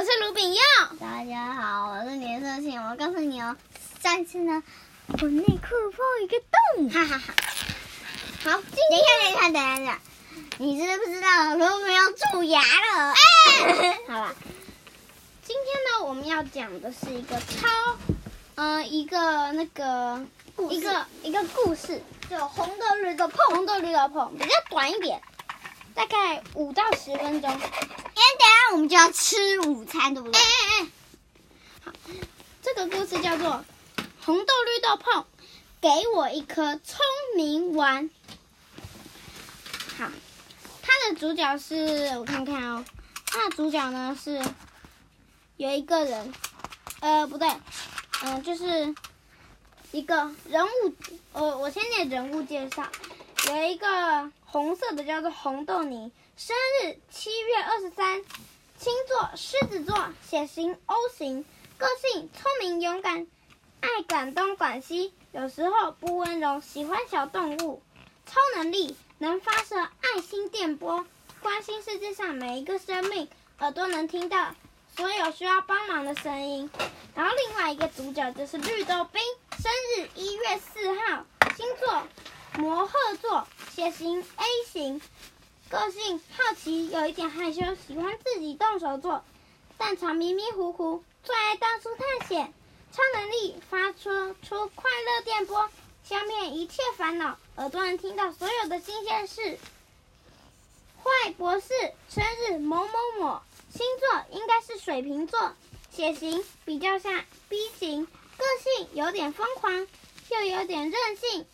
我是卢炳佑。大家好，我是年色庆。我告诉你哦，上次呢，我内裤破一个洞，哈哈哈。好，等一下，等一下，等一下，你知不知道卢炳佑蛀牙了？哎，好了，今天呢，我们要讲的是一个超，嗯、呃，一个那个一个一个故事，就红豆绿豆碰，红豆绿豆碰，比较短一点，大概五到十分钟。我们就要吃午餐，对不对？哎哎哎，好，这个故事叫做《红豆绿豆碰》，给我一颗聪明丸。好，它的主角是我看看哦，它的主角呢是有一个人，呃，不对，嗯、呃，就是一个人物，呃，我先念人物介绍，有一个红色的叫做红豆泥。生日七月二十三，星座狮子座，血型 O 型，个性聪明勇敢，爱管东管西，有时候不温柔，喜欢小动物。超能力能发射爱心电波，关心世界上每一个生命，耳朵能听到所有需要帮忙的声音。然后另外一个主角就是绿豆冰，生日一月四号，星座摩鹤座，血型 A 型。个性好奇，有一点害羞，喜欢自己动手做，但常迷迷糊糊，最爱到处探险。超能力发出出快乐电波，消灭一切烦恼，耳朵能听到所有的新鲜事。坏博士生日某某某，星座应该是水瓶座，血型比较像 B 型，个性有点疯狂，又有点任性，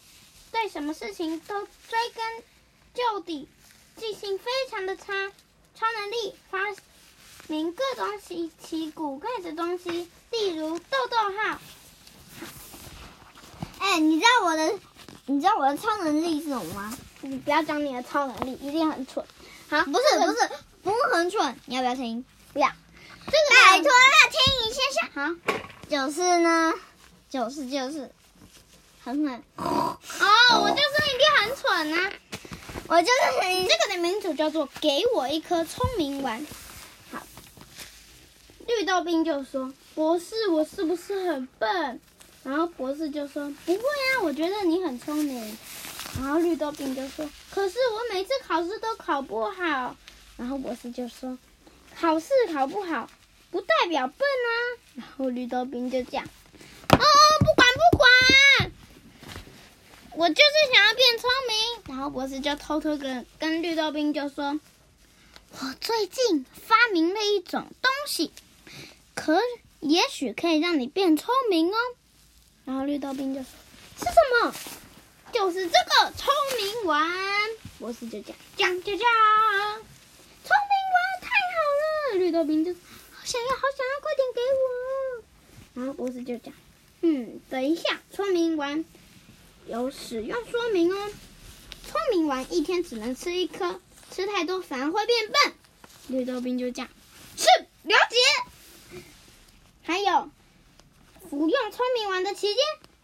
对什么事情都追根究底。记性非常的差，超能力发明各种稀奇古怪的东西，例如豆豆号。哎，你知道我的，你知道我的超能力是什么吗？你不要讲你的超能力，一定很蠢。好，不是不是，不是很蠢，你要不要听？不要。这个拜托了，听一下下。好，就是呢，就是就是，很蠢。哦，我就说一定很蠢啊。我就是你，这个的名字叫做“给我一颗聪明丸”。好，绿豆冰就说：“博士，我是不是很笨？”然后博士就说：“不会啊，我觉得你很聪明。”然后绿豆冰就说：“可是我每次考试都考不好。”然后博士就说：“考试考不好不代表笨啊。”然后绿豆冰就讲：“哦，不管不管。”我就是想要变聪明，然后博士就偷偷跟跟绿豆冰就说：“我最近发明了一种东西，可也许可以让你变聪明哦。”然后绿豆冰就说：“是什么？就是这个聪明丸。”博士就讲：“讲讲讲，聪明丸太好了！”绿豆冰就好想要，好想要，快点给我。然后博士就讲：“嗯，等一下，聪明丸。”有使用说明哦。聪明丸一天只能吃一颗，吃太多反而会变笨。绿豆冰就讲：“是，了解。”还有，服用聪明丸的期间，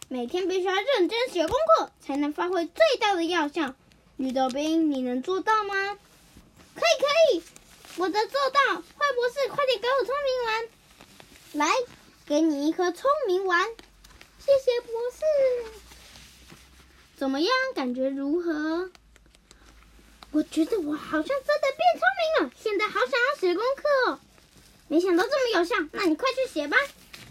每天必须要认真写功课，才能发挥最大的药效。绿豆冰，你能做到吗？可以，可以，我能做到。坏博士，快点给我聪明丸。来，给你一颗聪明丸。谢谢博士。怎么样？感觉如何？我觉得我好像真的变聪明了。现在好想要写功课。没想到这么有效，那你快去写吧。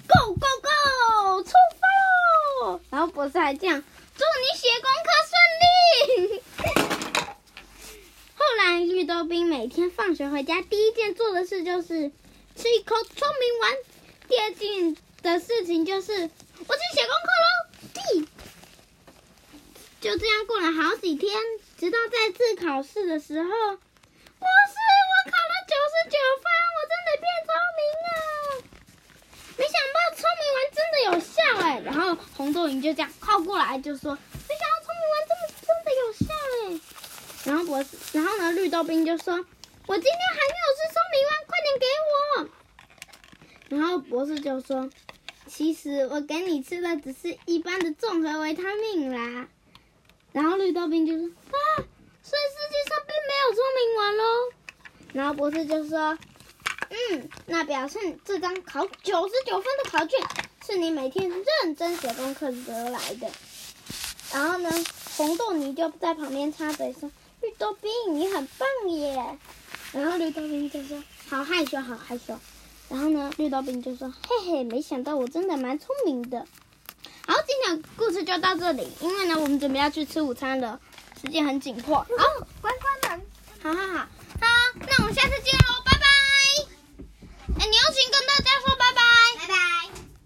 Go go go！出发喽！然后博士还这样，祝你写功课顺利。后来绿豆冰每天放学回家，第一件做的事就是吃一口聪明丸。第二件的事情就是我去写功课喽。就这样过了好几天，直到再次考试的时候，博士，我考了九十九分，我真的变聪明了。没想到聪明丸真的有效哎！然后红豆云就这样靠过来就说：“没想到聪明丸真的真的有效哎！”然后博士，然后呢，绿豆冰就说：“我今天还没有吃聪明丸，快点给我。”然后博士就说：“其实我给你吃的只是一般的综合维他命啦。”然后绿豆冰就说：“啊，所以世界上并没有聪明丸喽。”然后博士就说：“嗯，那表示这张考九十九分的考卷是你每天认真写功课得来的。然后呢，红豆泥就在旁边插嘴说：“绿豆冰，你很棒耶。”然后绿豆冰就说：“好害羞，好害羞。”然后呢，绿豆冰就说：“嘿嘿，没想到我真的蛮聪明的。”好，今天的故事就到这里，因为呢，我们准备要去吃午餐了，时间很紧迫。好，关关门。好好好，好，那我们下次见喽，拜拜。